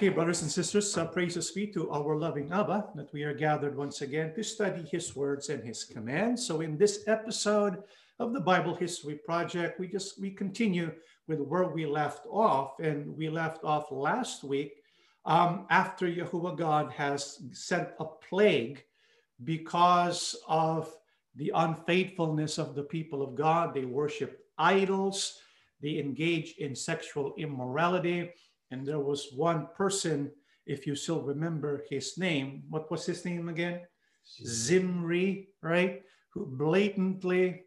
Okay, brothers and sisters, uh, praises be to our loving Abba that we are gathered once again to study his words and his commands. So in this episode of the Bible History Project, we just we continue with where we left off, and we left off last week um, after Yahuwah God has sent a plague because of the unfaithfulness of the people of God. They worship idols, they engage in sexual immorality and there was one person, if you still remember his name, what was his name again? Zimri, right? Who blatantly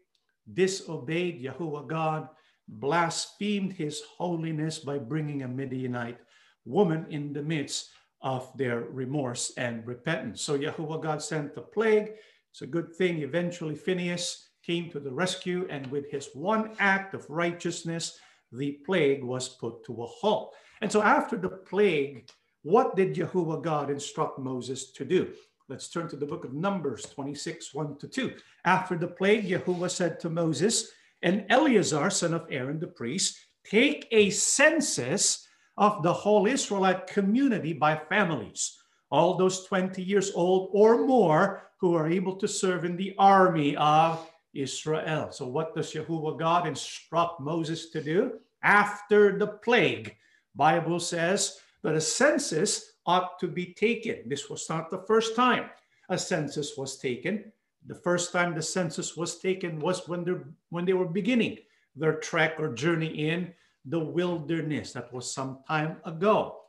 disobeyed Yahuwah God, blasphemed his holiness by bringing a Midianite woman in the midst of their remorse and repentance. So Yahuwah God sent the plague. It's a good thing. Eventually, Phineas came to the rescue, and with his one act of righteousness, the plague was put to a halt. And so after the plague, what did Yahuwah God instruct Moses to do? Let's turn to the book of Numbers 26, 1 to 2. After the plague, Yahuwah said to Moses and Eleazar, son of Aaron the priest, take a census of the whole Israelite community by families, all those 20 years old or more who are able to serve in the army of Israel. So, what does Yahuwah God instruct Moses to do? After the plague, Bible says that a census ought to be taken. This was not the first time a census was taken. The first time the census was taken was when when they were beginning their trek or journey in the wilderness. That was some time ago.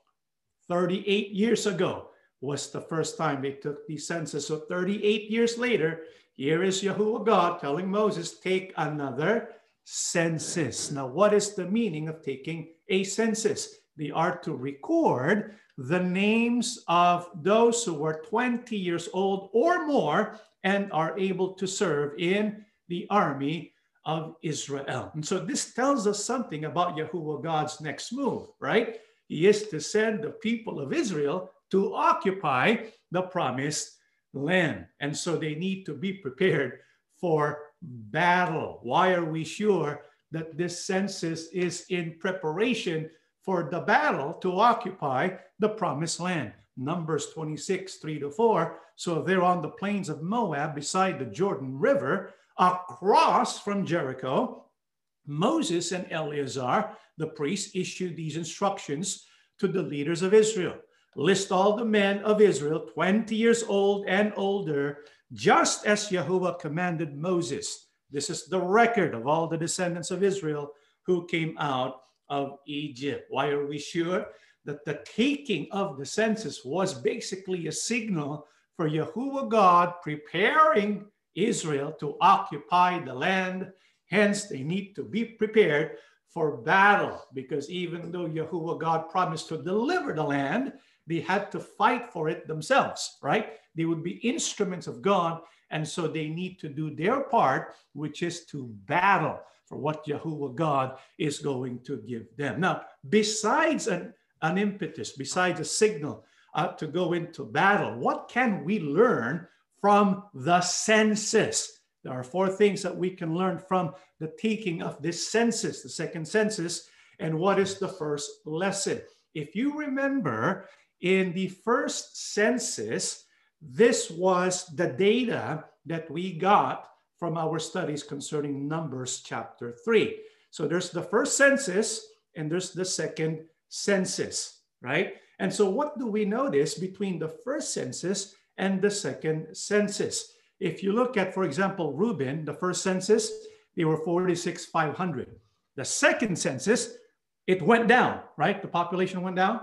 38 years ago was the first time they took the census. So 38 years later, here is Yahuwah God telling Moses, take another census. Now, what is the meaning of taking a census? the art to record the names of those who were 20 years old or more and are able to serve in the army of Israel. And so this tells us something about Yahuwah God's next move, right? He is to send the people of Israel to occupy the promised land. And so they need to be prepared for battle. Why are we sure that this census is in preparation for the battle to occupy the promised land? Numbers 26, 3 to 4. So they're on the plains of Moab beside the Jordan River, across from Jericho. Moses and Eleazar, the priest, issued these instructions to the leaders of Israel. List all the men of Israel, 20 years old and older, just as Jehovah commanded Moses. This is the record of all the descendants of Israel who came out of Egypt. Why are we sure? That the taking of the census was basically a signal for Yahuwah God preparing Israel to occupy the land. Hence, they need to be prepared for battle because even though Yahuwah God promised to deliver the land, they had to fight for it themselves, right? They would be instruments of God. And so they need to do their part, which is to battle for what Yahuwah God is going to give them. Now, besides an, an impetus, besides a signal uh, to go into battle, what can we learn from the census? There are four things that we can learn from the taking of this census, the second census. And what is the first lesson? If you remember, in the first census, this was the data that we got from our studies concerning Numbers chapter 3. So there's the first census and there's the second census, right? And so what do we notice between the first census and the second census? If you look at, for example, Reuben, the first census, they were 46,500. The second census, it went down, right? The population went down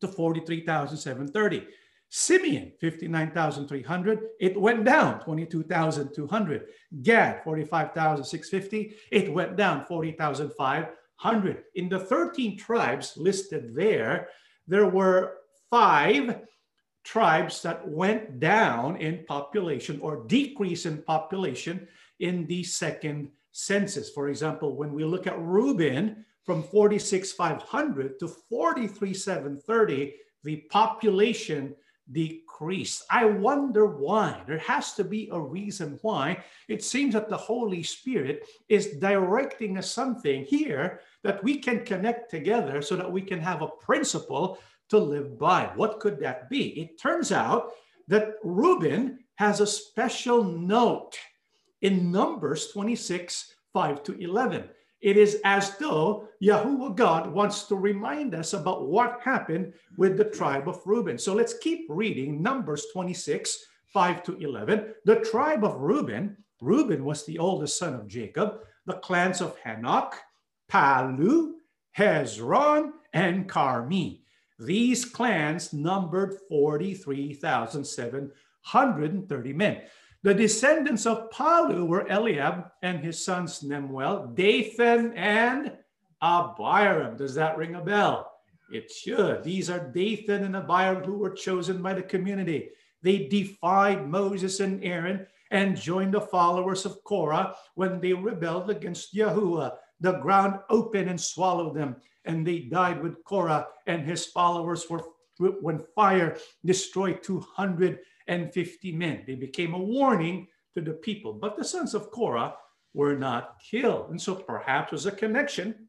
to 43,730. Simeon, 59,300. It went down 22,200. Gad, 45,650. It went down 40,500. In the 13 tribes listed there, there were five tribes that went down in population or decrease in population in the second census. For example, when we look at Reuben, from 46,500 to 43,730, the population decreased. I wonder why. There has to be a reason why. It seems that the Holy Spirit is directing us something here that we can connect together so that we can have a principle to live by. What could that be? It turns out that Reuben has a special note in Numbers 26 5 to 11. It is as though Yahuwah God wants to remind us about what happened with the tribe of Reuben. So let's keep reading Numbers 26 5 to 11. The tribe of Reuben, Reuben was the oldest son of Jacob, the clans of Hanoch, Palu, Hezron, and Carmi. These clans numbered 43,730 men. The descendants of Palu were Eliab and his sons Nemuel, Dathan, and Abiram. Does that ring a bell? It should. These are Dathan and Abiram who were chosen by the community. They defied Moses and Aaron and joined the followers of Korah when they rebelled against Yahuwah. The ground opened and swallowed them, and they died with Korah and his followers when fire destroyed 250 men. They became a warning to the people, but the sons of Korah were not killed. And so perhaps there's a connection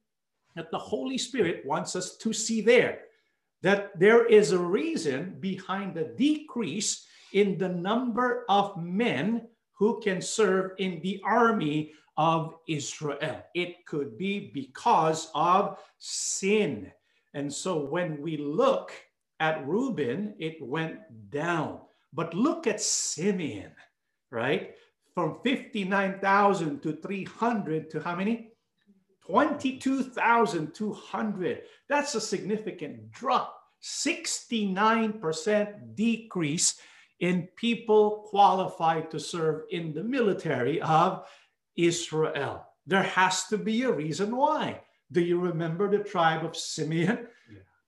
that the Holy Spirit wants us to see there that there is a reason behind the decrease in the number of men who can serve in the army of Israel. It could be because of sin. And so when we look at Reuben, it went down. But look at Simeon, right? From 59,000 to 300 to how many? 22,200. That's a significant drop. 69% decrease in people qualified to serve in the military of Israel. There has to be a reason why. Do you remember the tribe of Simeon?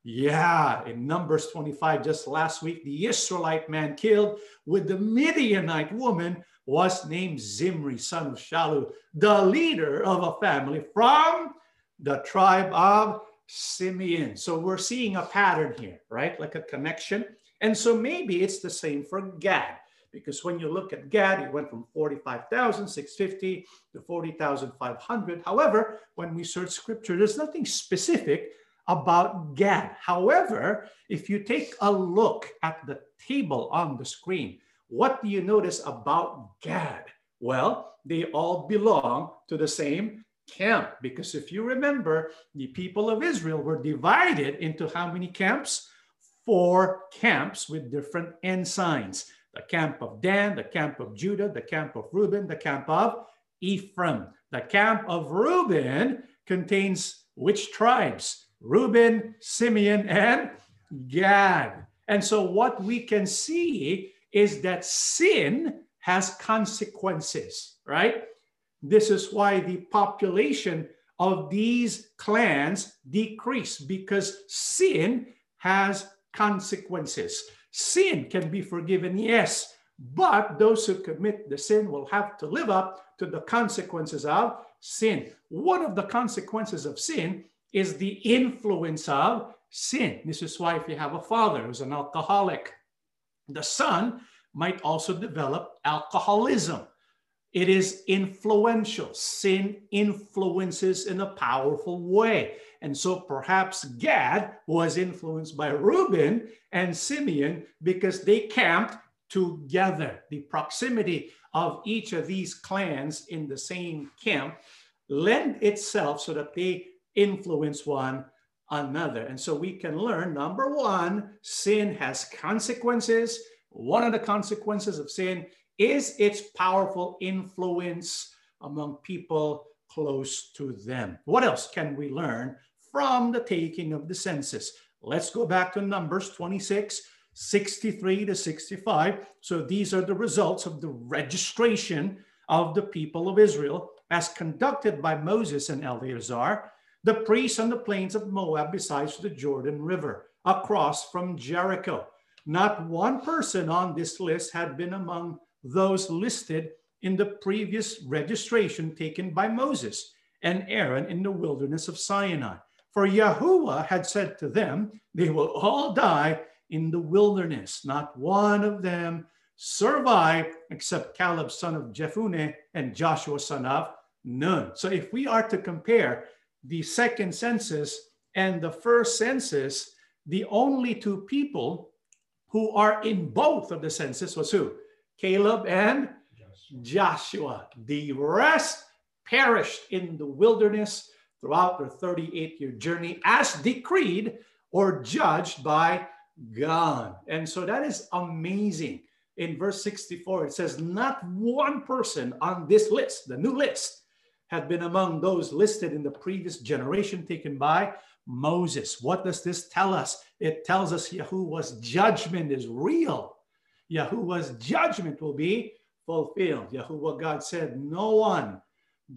Yeah. in Numbers 25, just last week, the Israelite man killed with the Midianite woman was named Zimri, son of Shalu, the leader of a family from the tribe of Simeon. So we're seeing a pattern here, right? Like a connection. And so maybe it's the same for Gad, because when you look at Gad, it went from 45,650 to 40,500. However, when we search scripture, there's nothing specific about Gad. However, if you take a look at the table on the screen, what do you notice about Gad? Well, they all belong to the same camp because if you remember, the people of Israel were divided into how many camps? Four camps with different ensigns the camp of Dan, the camp of Judah, the camp of Reuben, the camp of Ephraim. The camp of Reuben contains which tribes? Reuben, Simeon, and Gad. And so what we can see is that sin has consequences, right? This is why the population of these clans decrease because sin has consequences. Sin can be forgiven, yes, but those who commit the sin will have to live up to the consequences of sin. One of the consequences of sin is the influence of sin. This is why if you have a father who's an alcoholic, the son might also develop alcoholism. It is influential. Sin influences in a powerful way. And so perhaps Gad was influenced by Reuben and Simeon because they camped together. The proximity of each of these clans in the same camp lend itself so that they influence one another. And so we can learn number one, sin has consequences. One of the consequences of sin is its powerful influence among people close to them. What else can we learn from the taking of the census? Let's go back to Numbers 26, 63 to 65. So these are the results of the registration of the people of Israel as conducted by Moses and Eleazar, the priests on the plains of Moab besides the Jordan River, across from Jericho. Not one person on this list had been among those listed in the previous registration taken by Moses and Aaron in the wilderness of Sinai. For Yahuwah had said to them, They will all die in the wilderness. Not one of them survived except Caleb, son of Jephunneh, and Joshua, son of Nun. So if we are to compare the second census and the first census, the only two people who are in both of the census was who? Caleb and Joshua. The rest perished in the wilderness throughout their 38 year journey as decreed or judged by God. And so that is amazing. In verse 64, it says, Not one person on this list, the new list, had been among those listed in the previous generation taken by Moses. What does this tell us? It tells us Yahuwah's judgment is real. Yahuwah's judgment will be fulfilled. Yahuwah God said, No one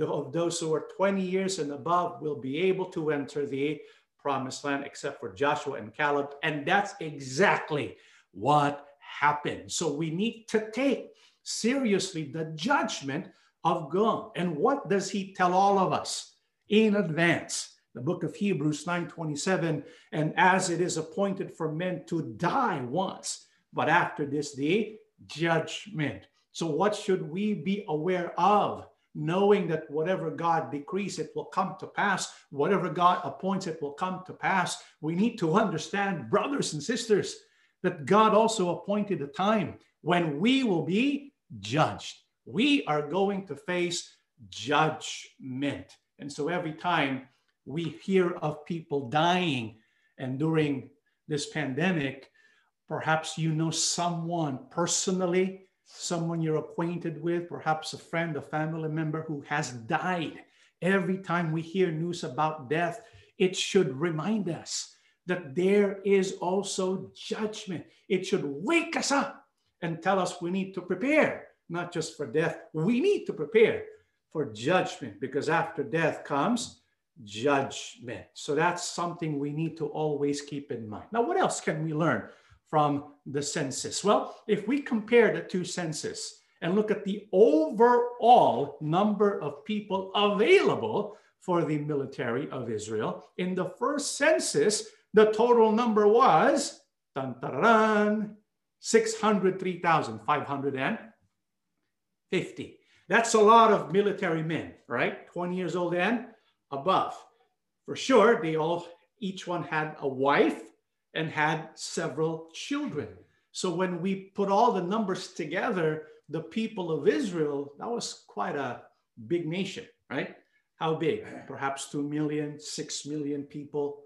of those who are 20 years and above will be able to enter the promised land except for Joshua and Caleb. And that's exactly what happened. So we need to take seriously the judgment of God. And what does he tell all of us in advance? The book of Hebrews 9:27, and as it is appointed for men to die once, but after this the judgment. So what should we be aware of? knowing that whatever God decrees, it will come to pass. Whatever God appoints, it will come to pass. We need to understand, brothers and sisters, that God also appointed a time when we will be judged. We are going to face judgment. And so every time we hear of people dying, and during this pandemic, perhaps you know someone personally someone you're acquainted with, perhaps a friend, a family member who has died. Every time we hear news about death, it should remind us that there is also judgment. It should wake us up and tell us we need to prepare, not just for death, we need to prepare for judgment because after death comes judgment. So that's something we need to always keep in mind. Now, what else can we learn from the census? Well, if we compare the two census and look at the overall number of people available for the military of Israel, in the first census, the total number was 603,550. That's a lot of military men, right? 20 years old and above. For sure, they all, each one had a wife and had several children. So when we put all the numbers together, the people of Israel, that was quite a big nation, right? How big? Perhaps 2 million, 6 million people.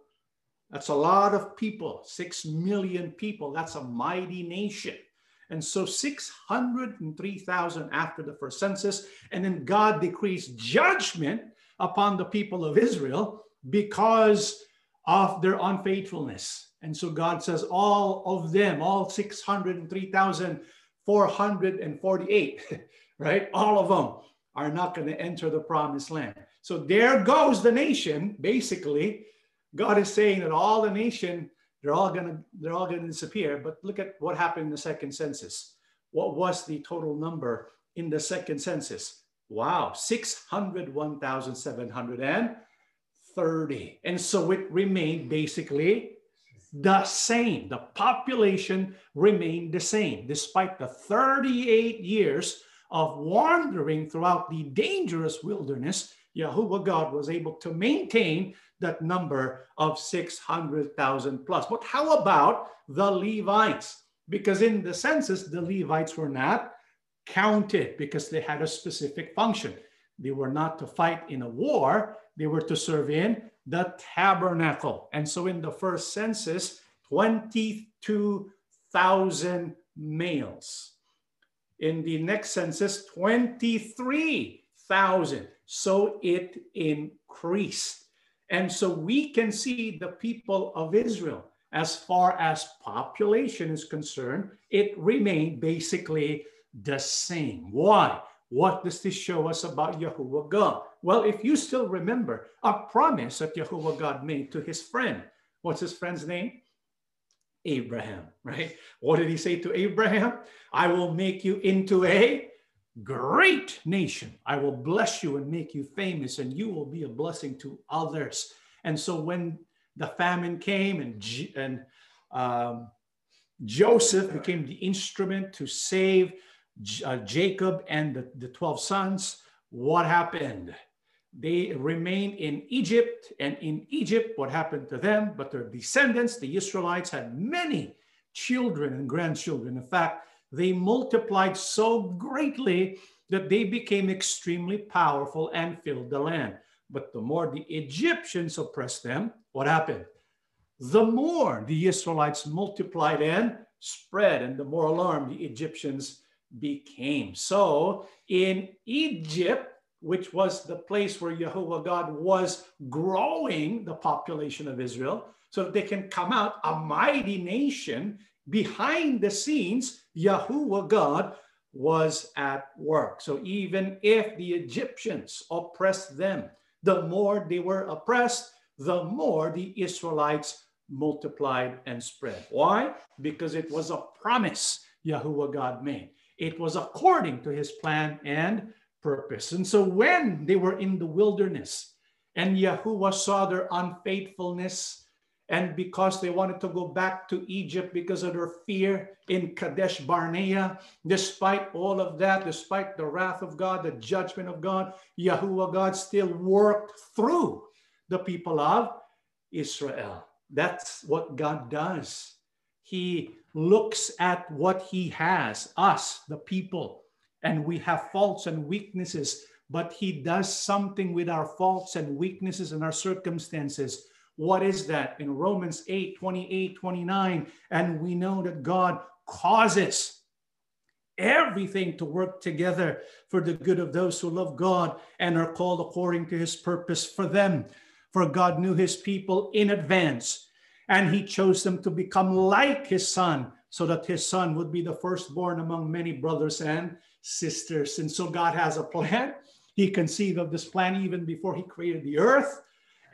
That's a lot of people, 6 million people. That's a mighty nation. And so 603,000 after the first census. And then God decrees judgment upon the people of Israel because of their unfaithfulness. And so God says, all of them, all 603,448, right? All of them are not going to enter the promised land. So there goes the nation. Basically, God is saying that all the nation, they're all to they're all to disappear. But look at what happened in the second census. What was the total number in the second census? Wow, 601,730. And so it remained basically the same. The population remained the same despite the 38 years of wandering throughout the dangerous wilderness. Yahuwah God was able to maintain that number of 600,000 plus. But how about the Levites? Because in the census, the Levites were not counted because they had a specific function. They were not to fight in a war, they were to serve in the tabernacle. And so in the first census, 22,000 males. In the next census, 23,000. So it increased. And so we can see the people of Israel, as far as population is concerned, it remained basically the same. Why? What does this show us about Yahuwah God? Well, if you still remember a promise that Yahuwah God made to his friend, what's his friend's name? Abraham, right? What did he say to Abraham? I will make you into a great nation. I will bless you and make you famous, and you will be a blessing to others. And so when the famine came and, and um, Joseph became the instrument to save uh, Jacob and the, the 12 sons, what happened? they remained in Egypt, and in Egypt, what happened to them? But their descendants, the Israelites, had many children and grandchildren. In fact, they multiplied so greatly that they became extremely powerful and filled the land. But the more the Egyptians oppressed them, what happened? The more the Israelites multiplied and spread, and the more alarmed the Egyptians became. So in Egypt, which was the place where Yahuwah God was growing the population of Israel, so that they can come out a mighty nation behind the scenes, Yahuwah God was at work. So even if the Egyptians oppressed them, the more they were oppressed, the more the Israelites multiplied and spread. Why? Because it was a promise Yahuwah God made. It was according to his plan and purpose. And so when they were in the wilderness and Yahuwah saw their unfaithfulness, and because they wanted to go back to Egypt because of their fear in Kadesh Barnea, despite all of that, despite the wrath of God, the judgment of God, Yahuwah God still worked through the people of Israel. That's what God does. He looks at what He has, us, the people, and we have faults and weaknesses, but He does something with our faults and weaknesses and our circumstances. What is that? In Romans 8 28, 29, and we know that God causes everything to work together for the good of those who love God and are called according to his purpose for them. For God knew his people in advance, and he chose them to become like his son, so that his son would be the firstborn among many brothers and sisters. And so God has a plan. He conceived of this plan even before he created the earth.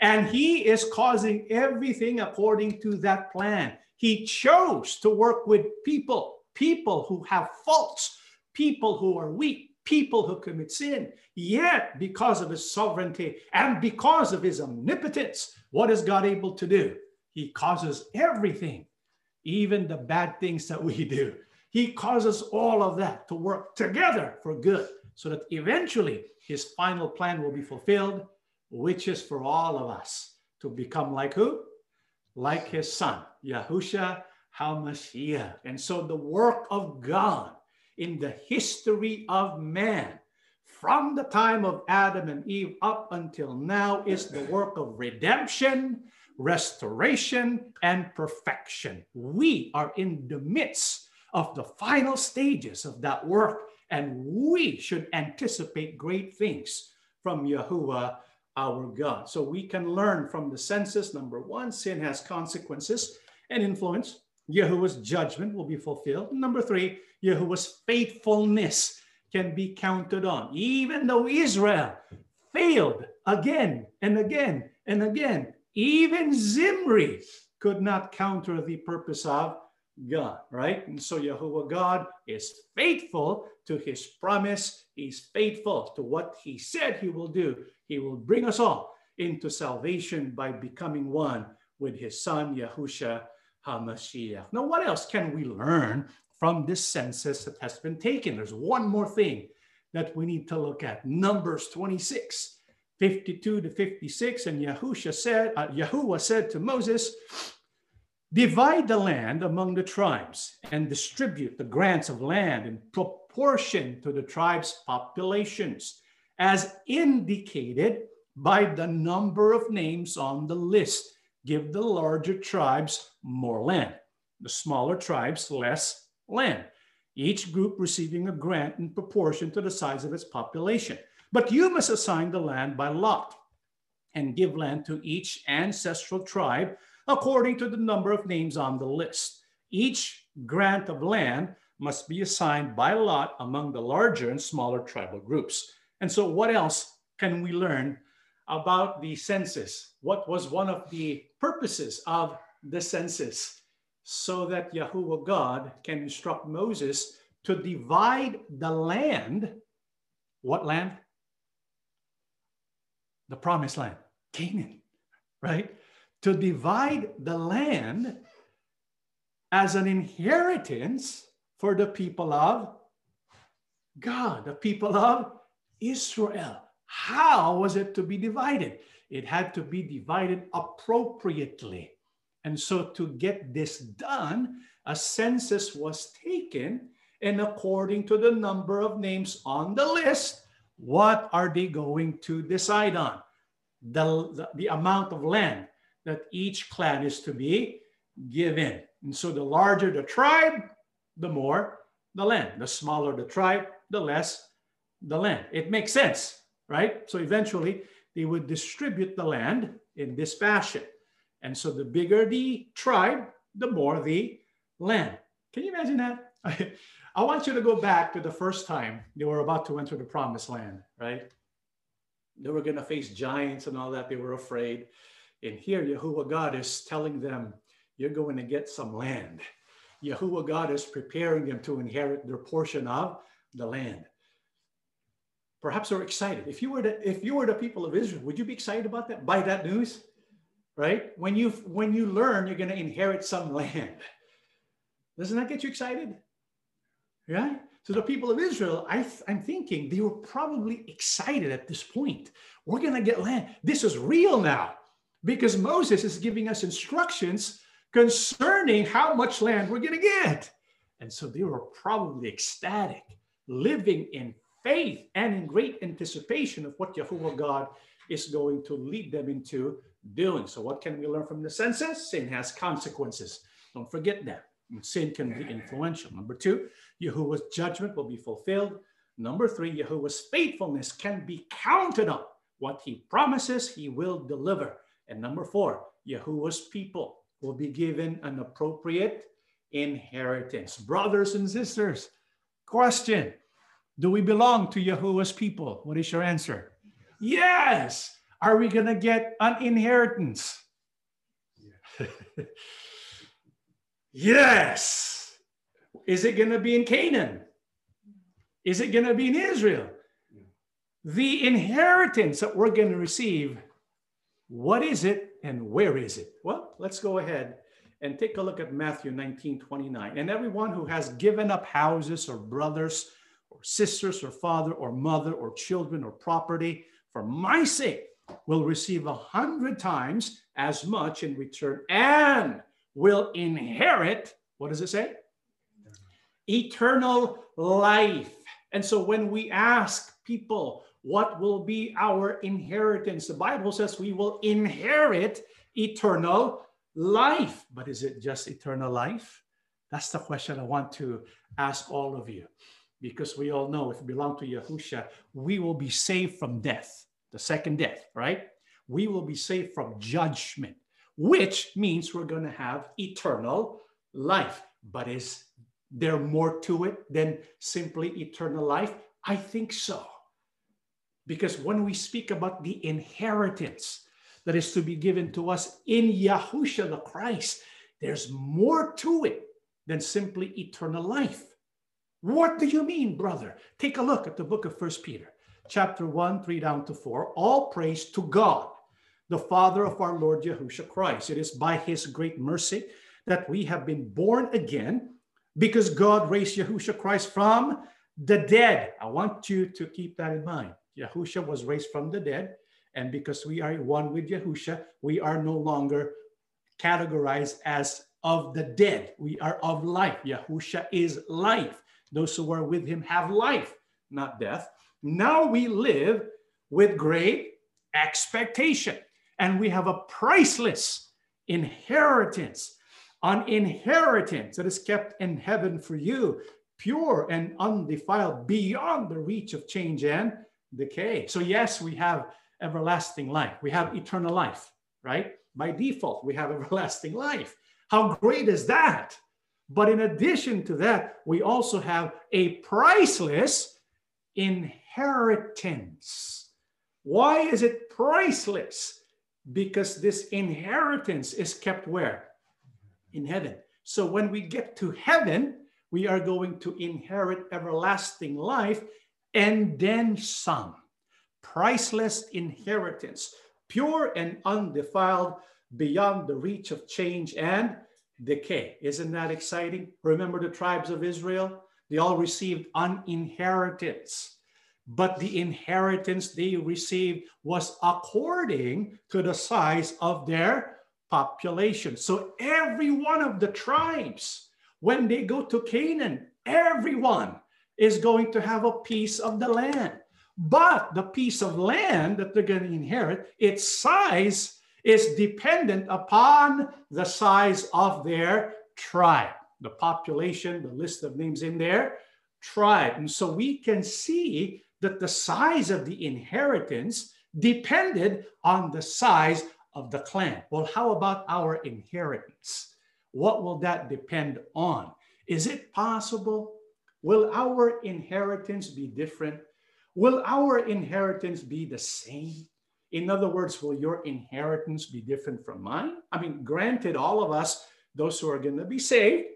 And he is causing everything according to that plan. He chose to work with people, people who have faults, people who are weak, people who commit sin. Yet, because of his sovereignty and because of his omnipotence, what is God able to do? He causes everything, even the bad things that we do. He causes all of that to work together for good so that eventually his final plan will be fulfilled, which is for all of us to become like who? Like his son, Yahusha HaMashiach. And so the work of God in the history of man from the time of Adam and Eve up until now is the work of redemption, restoration, and perfection. We are in the midst of the final stages of that work, and we should anticipate great things from Yahuwah our God. So we can learn from the census number one, sin has consequences and influence. Yahuwah's judgment will be fulfilled. Number three, Yahuwah's faithfulness can be counted on. Even though Israel failed again and again and again, even Zimri could not counter the purpose of God, right? And so Yahuwah God is faithful to his promise. He's faithful to what he said he will do. He will bring us all into salvation by becoming one with his son, Yahusha HaMashiach. Now, what else can we learn from this census that has been taken? There's one more thing that we need to look at. Numbers 26, 52 to 56. And Yahusha said, uh, Yahuwah said to Moses, Divide the land among the tribes and distribute the grants of land in proportion to the tribes' populations, as indicated by the number of names on the list. Give the larger tribes more land, the smaller tribes less land, each group receiving a grant in proportion to the size of its population. But you must assign the land by lot and give land to each ancestral tribe according to the number of names on the list. Each grant of land must be assigned by lot among the larger and smaller tribal groups. And so, what else can we learn about the census? What was one of the purposes of the census? So that Yahuwah God can instruct Moses to divide the land. What land? The promised land, Canaan, right? To divide the land as an inheritance for the people of God, the people of Israel. How was it to be divided? It had to be divided appropriately. And so, to get this done, a census was taken, and according to the number of names on the list, what are they going to decide on? The, the, the amount of land that each clan is to be given. And so, the larger the tribe, the more the land. The smaller the tribe, the less the land. It makes sense, right? So, eventually, they would distribute the land in this fashion. And so the bigger the tribe, the more the land. Can you imagine that? I want you to go back to the first time they were about to enter the promised land, right? They were going to face giants and all that. They were afraid. And here, Yahuwah God is telling them, You're going to get some land. Yahuwah God is preparing them to inherit their portion of the land perhaps they're excited. If you were the, if you were the people of Israel, would you be excited about that? By that news, right? When you when you learn you're going to inherit some land, doesn't that get you excited? Yeah. So the people of Israel, I, I'm thinking they were probably excited at this point. We're going to get land. This is real now because Moses is giving us instructions concerning how much land we're going to get. And so they were probably ecstatic, living in faith and in great anticipation of what Yahuwah God is going to lead them into doing. So, what can we learn from the census? Sin has consequences. Don't forget that. Sin can be influential. Number two, Yahuwah's judgment will be fulfilled. Number three, Yahuwah's faithfulness can be counted on. What he promises, he will deliver. And number four, Yahuwah's people will be given an appropriate inheritance. Brothers and sisters, question do we belong to Yahuwah's people? What is your answer? Yes. Are we going to get an inheritance? yes. Is it going to be in Canaan? Is it going to be in Israel? The inheritance that we're going to receive, what is it and where is it? Well, let's go ahead and take a look at Matthew 19 29. And everyone who has given up houses or brothers, or sisters or father or mother or children or property for my sake will receive a hundred times as much in return and will inherit, what does it say? Eternal life. And so when we ask people, what will be our inheritance? The Bible says we will inherit eternal life. But is it just eternal life? That's the question I want to ask all of you because we all know if we belong to Yahusha, we will be saved from death, the second death, right? We will be saved from judgment, which means we're going to have eternal life. But is there more to it than simply eternal life? I think so. Because when we speak about the inheritance that is to be given to us in Yahusha the Christ, there's more to it than simply eternal life. What do you mean, brother? Take a look at the book of First Peter, chapter 1, 3 down to 4. All praise to God, the Father of our Lord Yahushua Christ. It is by his great mercy that we have been born again because God raised Yahushua Christ from the dead. I want you to keep that in mind. Yahushua was raised from the dead. And because we are one with Yahushua, we are no longer categorized as of the dead. We are of life. Yahushua is life. Those who are with him have life, not death. Now we live with great expectation, and we have a priceless inheritance, an inheritance that is kept in heaven for you, pure and undefiled, beyond the reach of change and decay. So, yes, we have everlasting life, we have eternal life, right? By default, we have everlasting life. How great is that? But in addition to that, we also have a priceless inheritance. Why is it priceless? Because this inheritance is kept where? In heaven. So when we get to heaven, we are going to inherit everlasting life and then some. Priceless inheritance, pure and undefiled, beyond the reach of change and decay. Isn't that exciting? Remember the tribes of Israel? They all received an inheritance. but the inheritance they received was according to the size of their population. So every one of the tribes, when they go to Canaan, everyone is going to have a piece of the land. But the piece of land that they're going to inherit, its size is dependent upon the size of their tribe, the population, the list of names in their tribe. And so we can see that the size of the inheritance depended on the size of the clan. Well, how about our inheritance? What will that depend on? Is it possible? Will our inheritance be different? Will our inheritance be the same? In other words, will your inheritance be different from mine? I mean, granted, all of us, those who are going to be saved,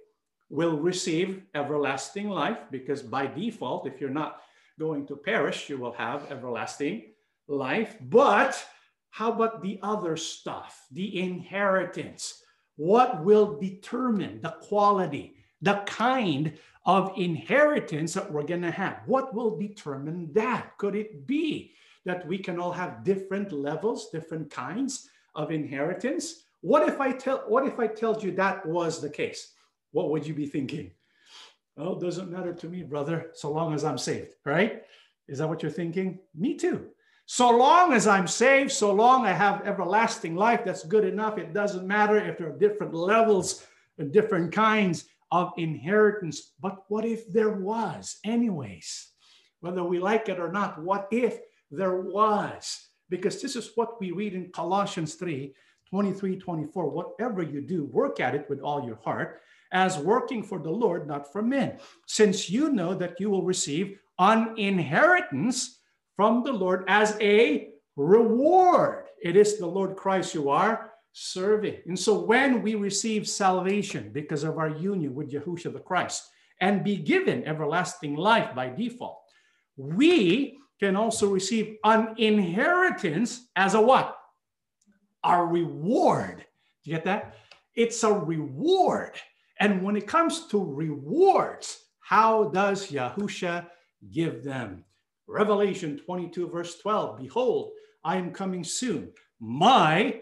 will receive everlasting life because by default, if you're not going to perish, you will have everlasting life. But how about the other stuff, the inheritance? What will determine the quality, the kind of inheritance that we're going to have? What will determine that? Could it be that we can all have different levels, different kinds of inheritance? What if I tell what if I told you that was the case? What would you be thinking? Oh, it doesn't matter to me, brother, so long as I'm saved, right? Is that what you're thinking? Me too. So long as I'm saved, so long I have everlasting life, that's good enough. It doesn't matter if there are different levels and different kinds of inheritance. But what if there was, anyways? Whether we like it or not, what if there was? Because this is what we read in Colossians 3 23, 24. Whatever you do, work at it with all your heart, as working for the Lord, not for men, since you know that you will receive an inheritance from the Lord as a reward. It is the Lord Christ you are serving. And so when we receive salvation because of our union with Yahushua the Christ and be given everlasting life by default, we can also receive an inheritance as a what? A reward. Do you get that? It's a reward. And when it comes to rewards, how does Yahusha give them? Revelation 22, verse 12 Behold, I am coming soon. My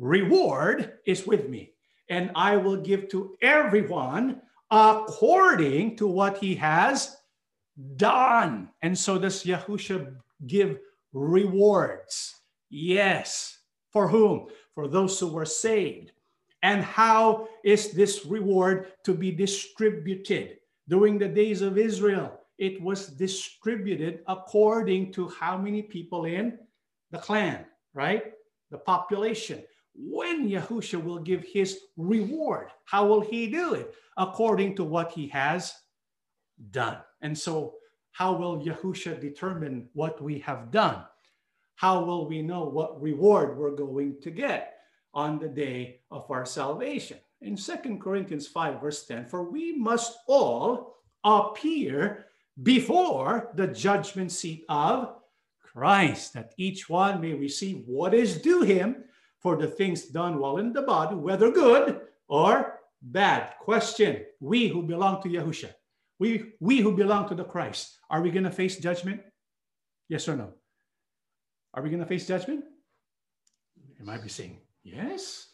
reward is with me, and I will give to everyone according to what he has done. And so does Yahusha give rewards? Yes. For whom? For those who were saved. And how is this reward to be distributed? During the days of Israel, it was distributed according to how many people in the clan, right? The population. When Yahusha will give his reward, how will he do it? According to what he has done. And so, how will Yahusha determine what we have done? How will we know what reward we're going to get on the day of our salvation? In Second Corinthians 5, verse 10, for we must all appear before the judgment seat of Christ, that each one may receive what is due him for the things done while in the body, whether good or bad. Question We who belong to Yahusha, we, we who belong to the Christ, are we going to face judgment? Yes or no? Are we going to face judgment? You might be saying, yes.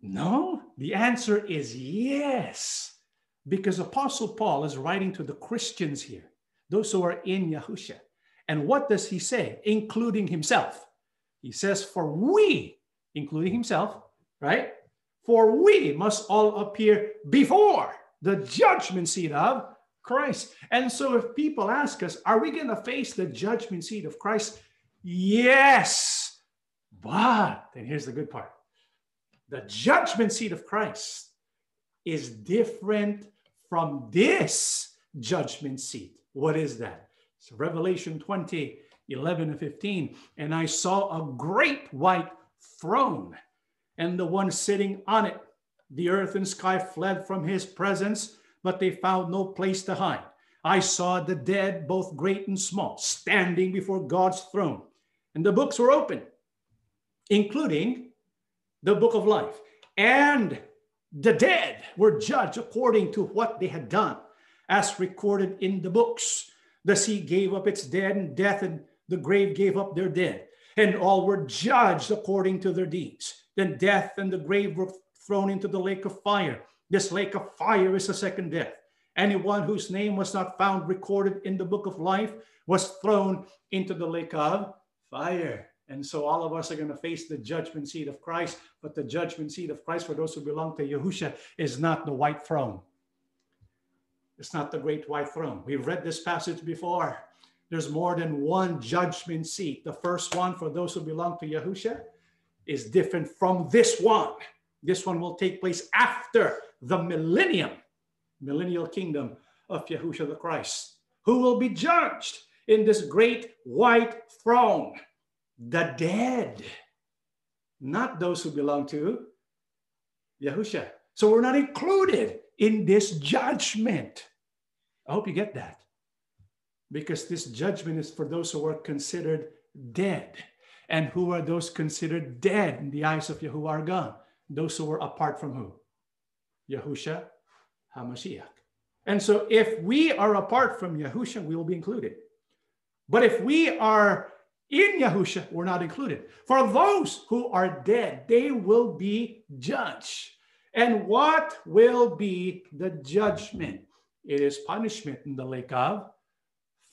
No, the answer is yes. Because Apostle Paul is writing to the Christians here, those who are in Yahusha. And what does he say, including himself? He says, For we, including himself, right? For we must all appear before the judgment seat of Christ. And so if people ask us, Are we going to face the judgment seat of Christ? Yes. But, and here's the good part the judgment seat of Christ is different from this judgment seat. What is that? So Revelation 20, 11 and 15. And I saw a great white throne, and the one sitting on it. The earth and sky fled from his presence, but they found no place to hide. I saw the dead, both great and small, standing before God's throne, and the books were open, including the book of life. And the dead were judged according to what they had done, as recorded in the books. The sea gave up its dead, and death and the grave gave up their dead, and all were judged according to their deeds. Then death and the grave were thrown into the lake of fire. This lake of fire is the second death. Anyone whose name was not found recorded in the book of life was thrown into the lake of fire. And so all of us are going to face the judgment seat of Christ. But the judgment seat of Christ for those who belong to Yahusha is not the white throne. It's not the great white throne. We've read this passage before. There's more than one judgment seat. The first one for those who belong to Yahusha is different from this one. This one will take place after the millennium, millennial kingdom of Yahusha the Christ, who will be judged in this great white throne the dead, not those who belong to Yahusha. So we're not included in this judgment. I hope you get that. Because this judgment is for those who are considered dead. And who are those considered dead in the eyes of Yahuwah our God? Those who were apart from who? Yahusha HaMashiach. And so if we are apart from Yahusha, we will be included. But if we are in Yahusha were not included. For those who are dead, they will be judged. And what will be the judgment? It is punishment in the lake of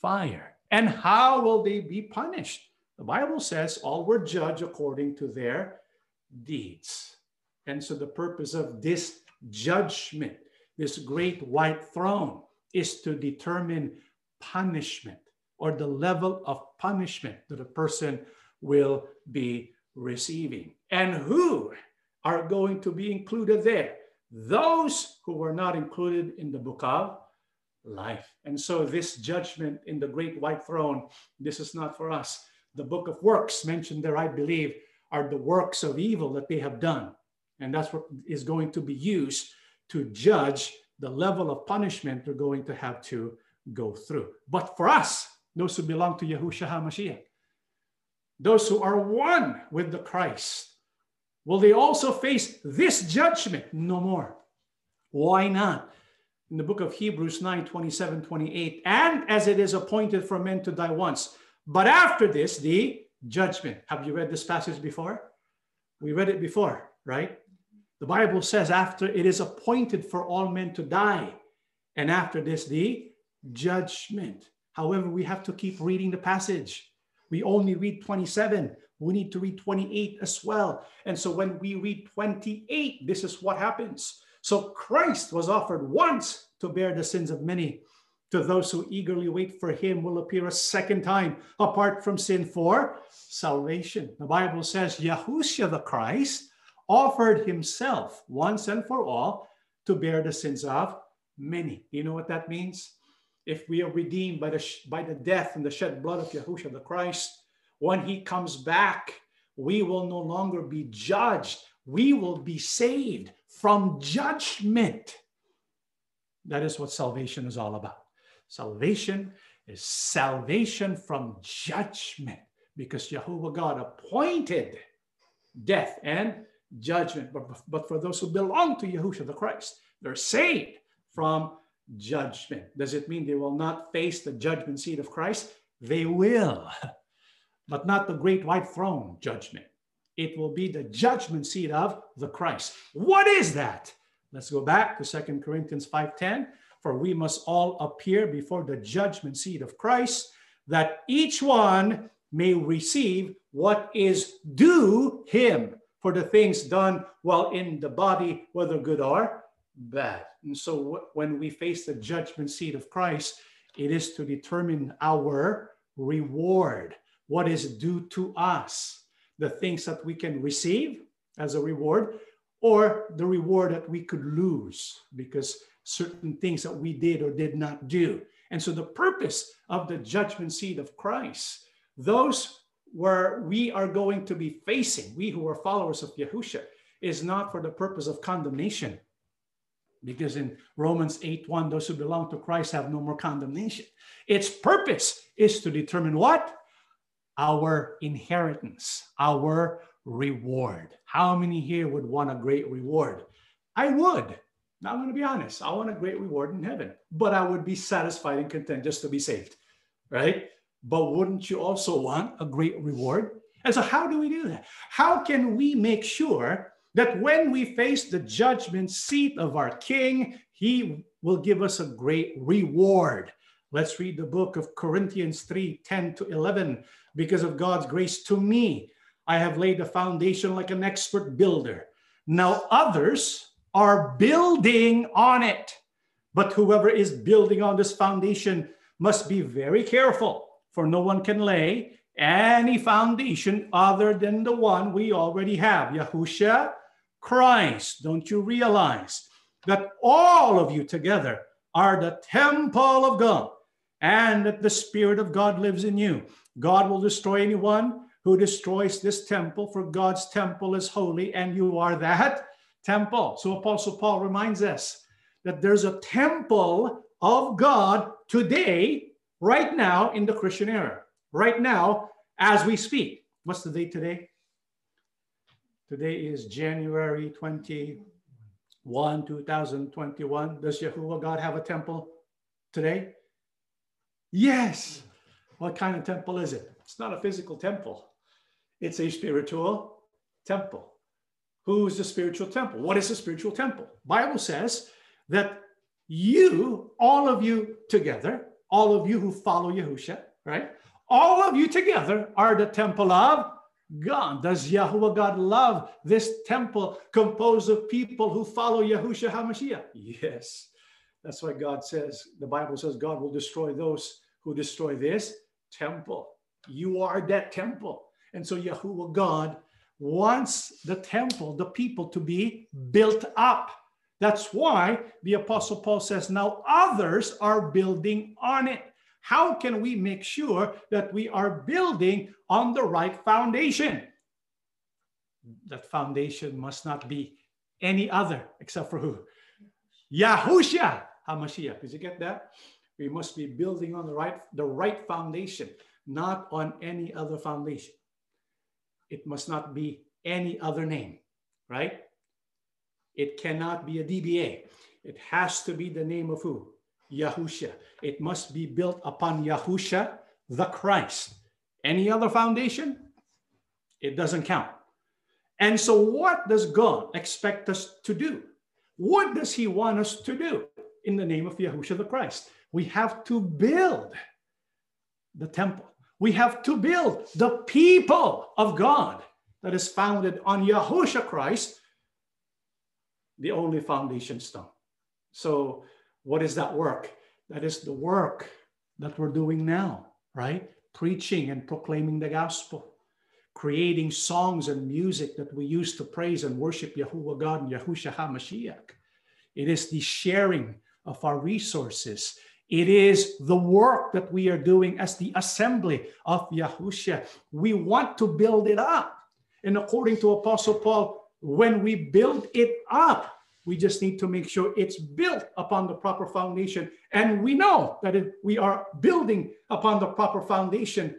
fire. And how will they be punished? The Bible says all were judged according to their deeds. And so the purpose of this judgment, this great white throne, is to determine punishment or the level of punishment that a person will be receiving. And who are going to be included there? Those who were not included in the book of life. And so, this judgment in the great white throne, this is not for us. The book of works mentioned there, I believe, are the works of evil that they have done. And that's what is going to be used to judge the level of punishment they're going to have to go through. But for us, those who belong to Yahushua HaMashiach, those who are one with the Christ, will they also face this judgment? No more. Why not? In the book of Hebrews 9 27, 28, and as it is appointed for men to die once, but after this, the judgment. Have you read this passage before? We read it before, right? The Bible says, after it is appointed for all men to die, and after this, the judgment. However, we have to keep reading the passage. We only read 27. We need to read 28 as well. And so when we read 28, this is what happens. So Christ was offered once to bear the sins of many. To those who eagerly wait for him will appear a second time apart from sin for salvation. The Bible says Yahushua the Christ offered himself once and for all to bear the sins of many. You know what that means? if we are redeemed by the, by the death and the shed blood of Yahushua the Christ, when he comes back, we will no longer be judged. We will be saved from judgment. That is what salvation is all about. Salvation is salvation from judgment because Jehovah God appointed death and judgment. But, but for those who belong to Yahushua the Christ, they're saved from judgment. Does it mean they will not face the judgment seat of Christ? They will, but not the great white throne judgment. It will be the judgment seat of the Christ. What is that? Let's go back to Second Corinthians 5:10. For we must all appear before the judgment seat of Christ, that each one may receive what is due him for the things done while in the body, whether good or bad. And so when we face the judgment seat of Christ, it is to determine our reward, what is due to us, the things that we can receive as a reward, or the reward that we could lose because certain things that we did or did not do. And so the purpose of the judgment seat of Christ, those where we are going to be facing, we who are followers of Yahusha, is not for the purpose of condemnation, because in Romans 8 1, those who belong to Christ have no more condemnation. Its purpose is to determine what? Our inheritance, our reward. How many here would want a great reward? I would. Now, I'm going to be honest. I want a great reward in heaven, but I would be satisfied and content just to be saved. right? But wouldn't you also want a great reward? And so, how do we do that? How can we make sure that when we face the judgment seat of our King, he will give us a great reward? Let's read the book of Corinthians 3 10 to 11. Because of God's grace to me, I have laid the foundation like an expert builder. Now others are building on it. But whoever is building on this foundation must be very careful, for no one can lay any foundation other than the one we already have, Yahusha Christ. Don't you realize that all of you together are the temple of God and that the Spirit of God lives in you? God will destroy anyone who destroys this temple, for God's temple is holy, and you are that temple. So Apostle Paul reminds us that there's a temple of God today, right now in the Christian era, right now as we speak. What's the date today? Today is January 21, 2021. Does Yahuwah God have a temple today? Yes. What kind of temple is it? It's not a physical temple. It's a spiritual temple. Who's the spiritual temple? What is a spiritual temple? Bible says that you, all of you together, all of you who follow Yahusha, right? All of you together are the temple of God. Does Yahuwah God love this temple composed of people who follow Yahusha HaMashiach? Yes. That's why God says, the Bible says God will destroy those who destroy this temple. You are that temple. And so Yahuwah God wants the temple, the people to be built up. That's why the Apostle Paul says, now others are building on it. How can we make sure that we are building on the right foundation? That foundation must not be any other except for who? Yahusha HaMashiach. Did you get that? We must be building on the right, the right foundation, not on any other foundation it must not be any other name, right? It cannot be a DBA. It has to be the name of who? Yahusha. It must be built upon Yahusha, the Christ. Any other foundation? It doesn't count. And so, what does God expect us to do? What does He want us to do in the name of Yahusha the Christ? We have to build the temple. We have to build the people of God that is founded on Yahusha Christ, the only foundation stone. So, what is that work? That is the work that we're doing now, right? Preaching and proclaiming the gospel, creating songs and music that we use to praise and worship Yahuwah God and Yahusha HaMashiach. It is the sharing of our resources. It is the work that we are doing as the assembly of Yahushua. We want to build it up. And according to Apostle Paul, when we build it up, we just need to make sure it's built upon the proper foundation. And we know that we are building upon the proper foundation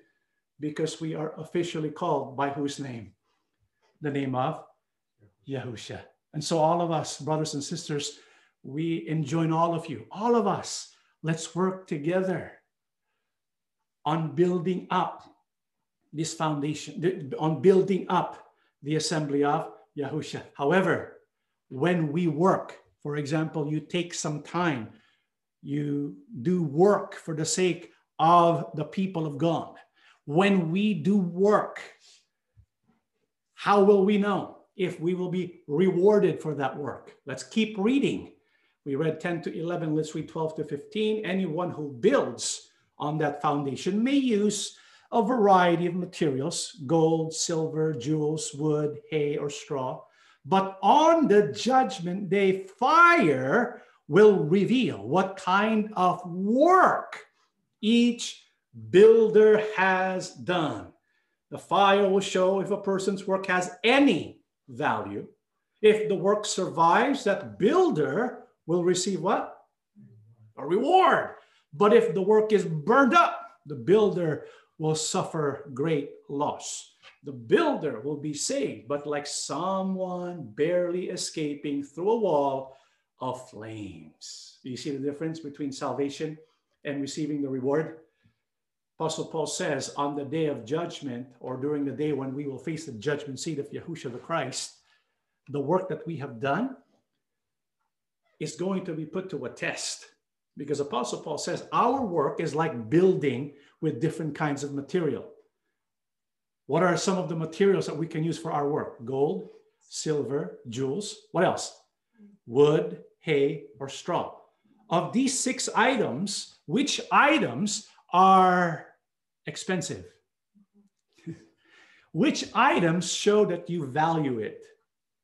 because we are officially called by whose name? The name of Yahusha. And so, all of us, brothers and sisters, we enjoin all of you, all of us, Let's work together on building up this foundation, on building up the assembly of Yahusha. However, when we work, for example, you take some time, you do work for the sake of the people of God. When we do work, how will we know if we will be rewarded for that work? Let's keep reading we read 10 to 11, let's read 12 to 15. Anyone who builds on that foundation may use a variety of materials gold, silver, jewels, wood, hay, or straw. But on the judgment day, fire will reveal what kind of work each builder has done. The fire will show if a person's work has any value. If the work survives, that builder will receive what? A reward. But if the work is burned up, the builder will suffer great loss. The builder will be saved, but like someone barely escaping through a wall of flames. Do you see the difference between salvation and receiving the reward? Apostle Paul says, on the day of judgment, or during the day when we will face the judgment seat of Yahushua the Christ, the work that we have done is going to be put to a test. Because Apostle Paul says, our work is like building with different kinds of material. What are some of the materials that we can use for our work? Gold, silver, jewels. What else? Wood, hay, or straw. Of these six items, which items are expensive? which items show that you value it?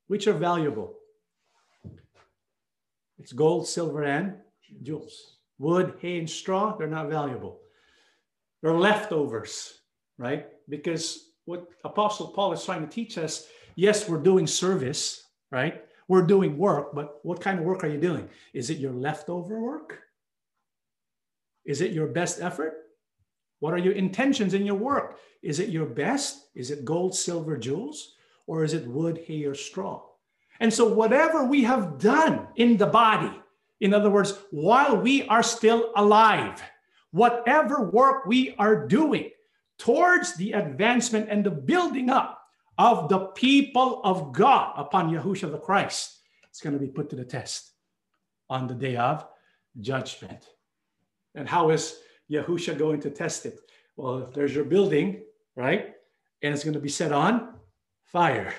Which are valuable? It's gold, silver, and jewels. Wood, hay, and straw, they're not valuable. They're leftovers, right? Because what Apostle Paul is trying to teach us yes, we're doing service, right? We're doing work, but what kind of work are you doing? Is it your leftover work? Is it your best effort? What are your intentions in your work? Is it your best? Is it gold, silver, jewels? Or is it wood, hay, or straw? And so, whatever we have done in the body, in other words, while we are still alive, whatever work we are doing towards the advancement and the building up of the people of God upon Yahushua the Christ, it's going to be put to the test on the day of judgment. And how is Yahusha going to test it? Well, there's your building, right? And it's going to be set on fire.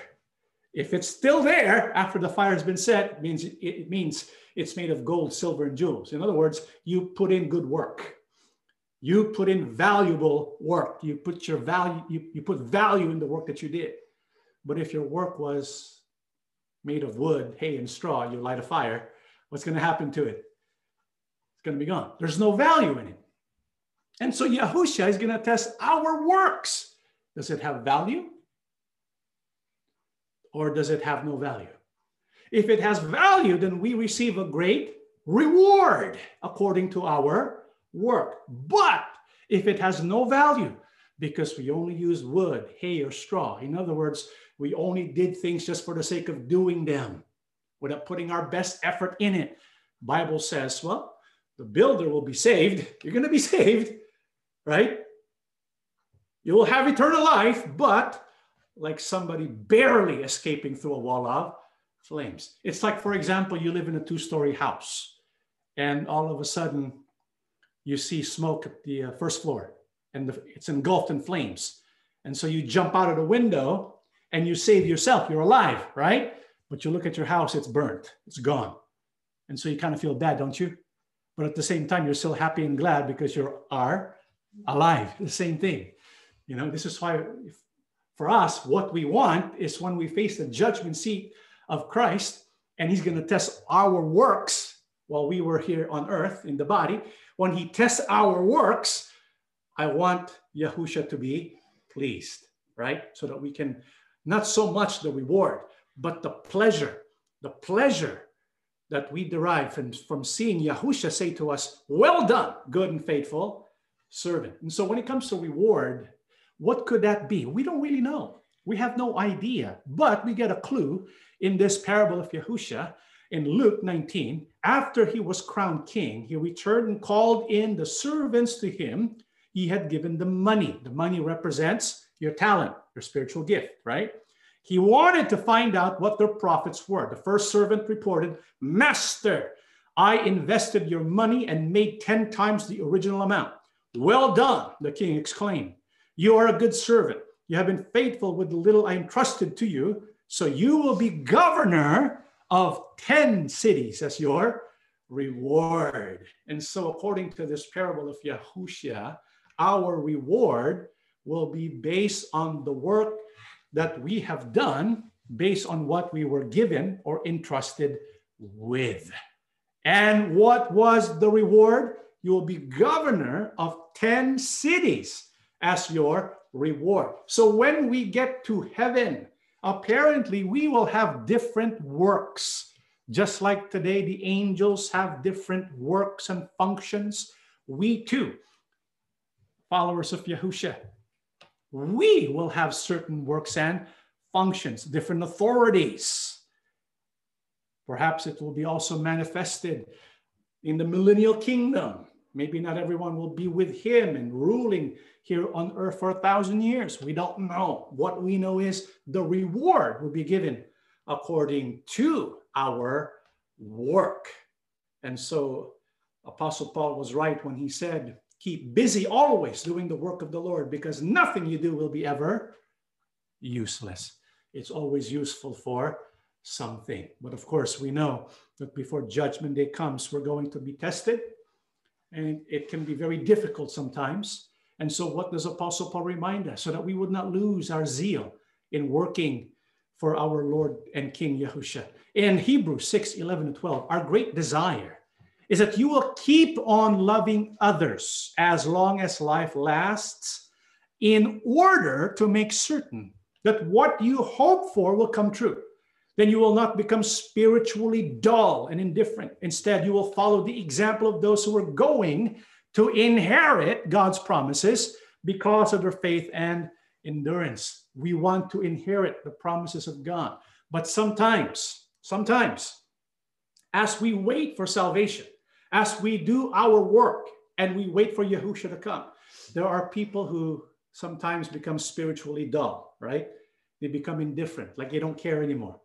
If it's still there after the fire has been set, it means it means it's made of gold, silver, and jewels. In other words, you put in good work. You put in valuable work. You put your value, you, you put value in the work that you did. But if your work was made of wood, hay, and straw, you light a fire, what's going to happen to it? It's going to be gone. There's no value in it. And so Yahusha is going to test our works. Does it have value? Or does it have no value? If it has value, then we receive a great reward according to our work. But if it has no value, because we only use wood, hay, or straw, in other words, we only did things just for the sake of doing them without putting our best effort in it. Bible says, well, the builder will be saved. You're going to be saved, right? You will have eternal life, but like somebody barely escaping through a wall of flames. It's like, for example, you live in a two story house and all of a sudden you see smoke at the uh, first floor and the, it's engulfed in flames. And so you jump out of the window and you save yourself. You're alive, right? But you look at your house, it's burnt, it's gone. And so you kind of feel bad, don't you? But at the same time, you're still happy and glad because you are alive. The same thing. You know, this is why for us, what we want is when we face the judgment seat of Christ and he's going to test our works while we were here on earth in the body. When he tests our works, I want Yahusha to be pleased, right? So that we can not so much the reward, but the pleasure, the pleasure that we derive from, from seeing Yahusha say to us, Well done, good and faithful servant. And so when it comes to reward, what could that be? We don't really know. We have no idea, but we get a clue in this parable of Yahusha in Luke 19. After he was crowned king, he returned and called in the servants to him. He had given them money. The money represents your talent, your spiritual gift, right? He wanted to find out what their profits were. The first servant reported, Master, I invested your money and made 10 times the original amount. Well done, the king exclaimed. You are a good servant. You have been faithful with the little I entrusted to you. So you will be governor of 10 cities as your reward. And so, according to this parable of Yahushua, our reward will be based on the work that we have done, based on what we were given or entrusted with. And what was the reward? You will be governor of 10 cities as your reward. So when we get to heaven, apparently we will have different works. Just like today, the angels have different works and functions. We too, followers of Yahusha, we will have certain works and functions, different authorities. Perhaps it will be also manifested in the millennial kingdom Maybe not everyone will be with him and ruling here on earth for a thousand years. We don't know. What we know is the reward will be given according to our work. And so Apostle Paul was right when he said, Keep busy always doing the work of the Lord because nothing you do will be ever useless. It's always useful for something. But of course, we know that before judgment day comes, we're going to be tested and it can be very difficult sometimes. And so, what does Apostle Paul remind us? So that we would not lose our zeal in working for our Lord and King Yahushua. In Hebrews 6 11 and 12, our great desire is that you will keep on loving others as long as life lasts, in order to make certain that what you hope for will come true then you will not become spiritually dull and indifferent. Instead, you will follow the example of those who are going to inherit God's promises because of their faith and endurance. We want to inherit the promises of God. But sometimes, sometimes, as we wait for salvation, as we do our work and we wait for Yahushua to come, there are people who sometimes become spiritually dull, right? They become indifferent, like they don't care anymore.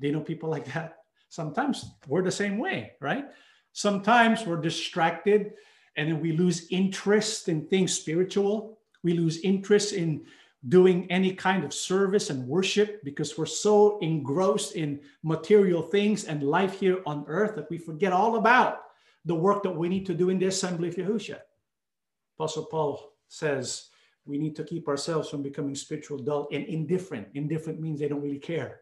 You know people like that? Sometimes we're the same way, right? Sometimes we're distracted and then we lose interest in things spiritual. We lose interest in doing any kind of service and worship because we're so engrossed in material things and life here on earth that we forget all about the work that we need to do in the assembly of Yahushua. Apostle Paul says we need to keep ourselves from becoming spiritual dull and indifferent. Indifferent means they don't really care.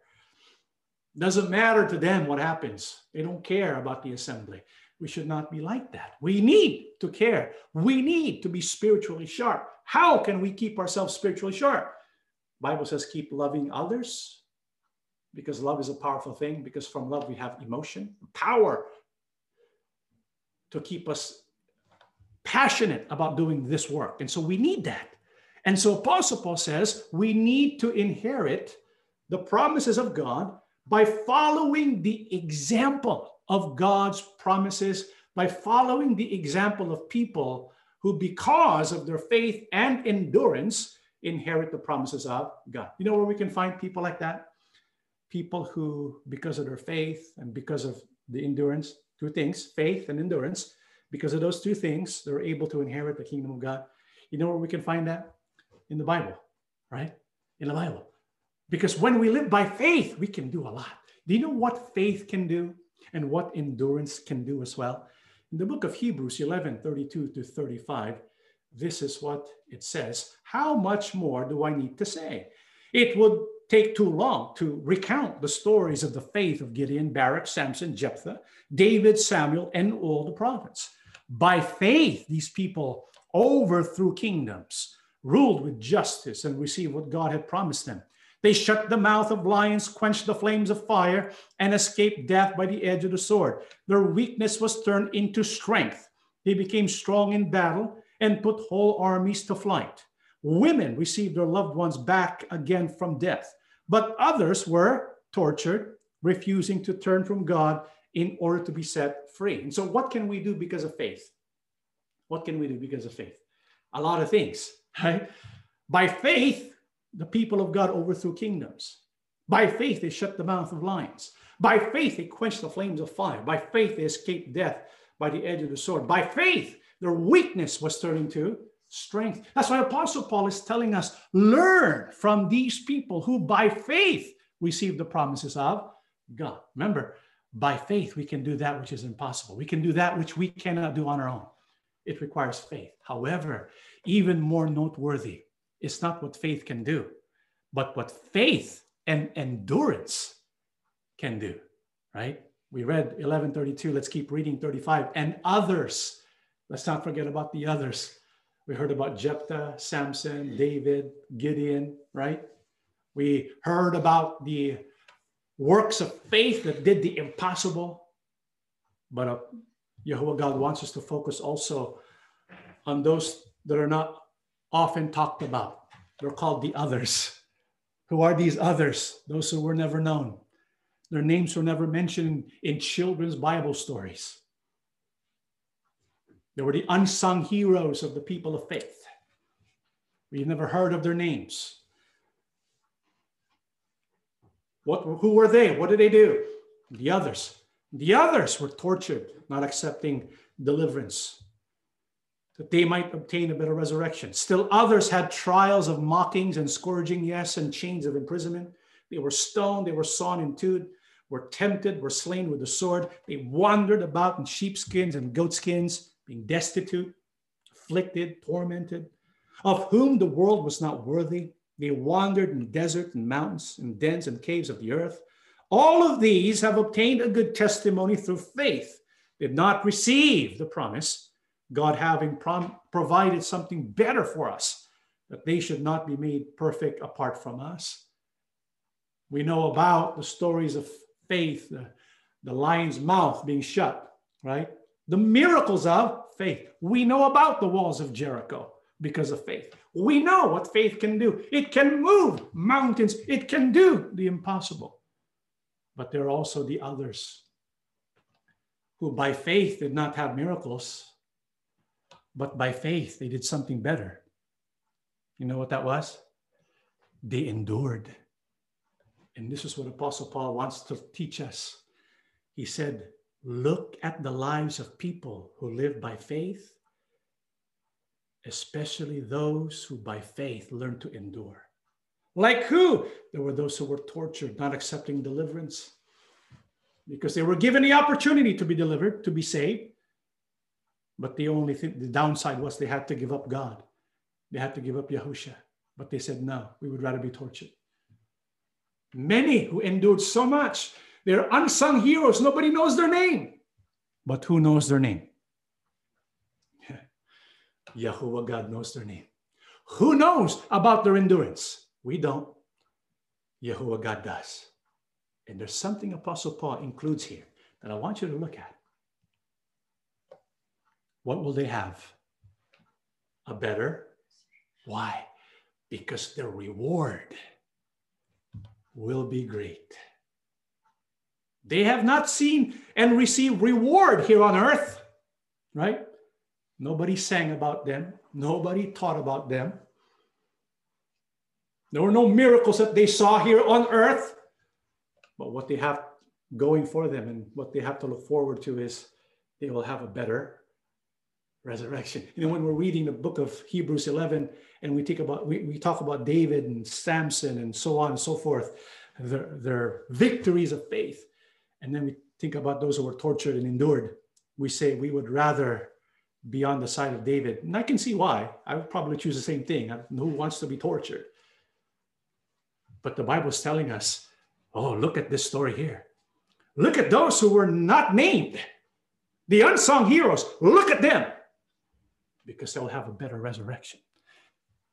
Doesn't matter to them what happens. They don't care about the assembly. We should not be like that. We need to care. We need to be spiritually sharp. How can we keep ourselves spiritually sharp? Bible says keep loving others because love is a powerful thing because from love we have emotion, power to keep us passionate about doing this work. And so we need that. And so Apostle Paul says we need to inherit the promises of God by following the example of God's promises, by following the example of people who, because of their faith and endurance, inherit the promises of God. You know where we can find people like that? People who, because of their faith and because of the endurance, two things, faith and endurance, because of those two things, they're able to inherit the kingdom of God. You know where we can find that? In the Bible, right? In the Bible. Because when we live by faith, we can do a lot. Do you know what faith can do and what endurance can do as well? In the book of Hebrews 11 32 to 35, this is what it says How much more do I need to say? It would take too long to recount the stories of the faith of Gideon, Barak, Samson, Jephthah, David, Samuel, and all the prophets. By faith, these people overthrew kingdoms, ruled with justice, and received what God had promised them. They shut the mouth of lions, quenched the flames of fire, and escaped death by the edge of the sword. Their weakness was turned into strength. They became strong in battle and put whole armies to flight. Women received their loved ones back again from death, but others were tortured, refusing to turn from God in order to be set free. And so, what can we do because of faith? What can we do because of faith? A lot of things, right? By faith, the people of God overthrew kingdoms. By faith, they shut the mouth of lions. By faith, they quenched the flames of fire. By faith, they escaped death by the edge of the sword. By faith, their weakness was turned into strength. That's why Apostle Paul is telling us learn from these people who by faith received the promises of God. Remember, by faith, we can do that which is impossible. We can do that which we cannot do on our own. It requires faith. However, even more noteworthy is not what faith can do, but what faith and endurance can do, right? We read 1132. Let's keep reading 35. And others. Let's not forget about the others. We heard about Jephthah, Samson, David, Gideon, right? We heard about the works of faith that did the impossible. But uh, Jehovah God wants us to focus also on those that are not often talked about. They're called the others. Who are these others? Those who were never known. Their names were never mentioned in children's Bible stories. They were the unsung heroes of the people of faith. We've never heard of their names. What, who were they? What did they do? The others. The others were tortured, not accepting deliverance, that they might obtain a better resurrection. Still others had trials of mockings and scourging, yes, and chains of imprisonment. They were stoned, they were sawn in two, were tempted, were slain with the sword. They wandered about in sheepskins and goatskins, being destitute, afflicted, tormented, of whom the world was not worthy. They wandered in desert and mountains, in dens and caves of the earth. All of these have obtained a good testimony through faith, did not receive the promise, God having prom- provided something better for us, that they should not be made perfect apart from us. We know about the stories of faith, the, the lion's mouth being shut, right? The miracles of faith. We know about the walls of Jericho because of faith. We know what faith can do. It can move mountains, it can do the impossible. But there are also the others who, by faith, did not have miracles, but by faith, they did something better. You know what that was? They endured. And this is what Apostle Paul wants to teach us. He said, Look at the lives of people who live by faith especially those who by faith learn to endure. Like who? There were those who were tortured, not accepting deliverance because they were given the opportunity to be delivered, to be saved. But the only thing, the downside was they had to give up God. They had to give up Yahusha. But they said, no, we would rather be tortured. Many who endured so much, they're unsung heroes. Nobody knows their name. But who knows their name? Yahuwah God knows their name. Who knows about their endurance? We don't. Yahuwah God does. And there's something Apostle Paul includes here that I want you to look at. What will they have? A better? Why? Because their reward will be great. They have not seen and received reward here on earth, right? Nobody sang about them. Nobody taught about them. There were no miracles that they saw here on earth. But what they have going for them and what they have to look forward to is they will have a better resurrection. You know, when we're reading the book of Hebrews 11 and we think about, we, we talk about David and Samson and so on and so forth, their, their victories of faith. And then we think about those who were tortured and endured. We say we would rather be on the side of David. And I can see why. I would probably choose the same thing. Who wants to be tortured? But the Bible is telling us, oh, look at this story here. Look at those who were not named, the unsung heroes. Look at them because they'll have a better resurrection.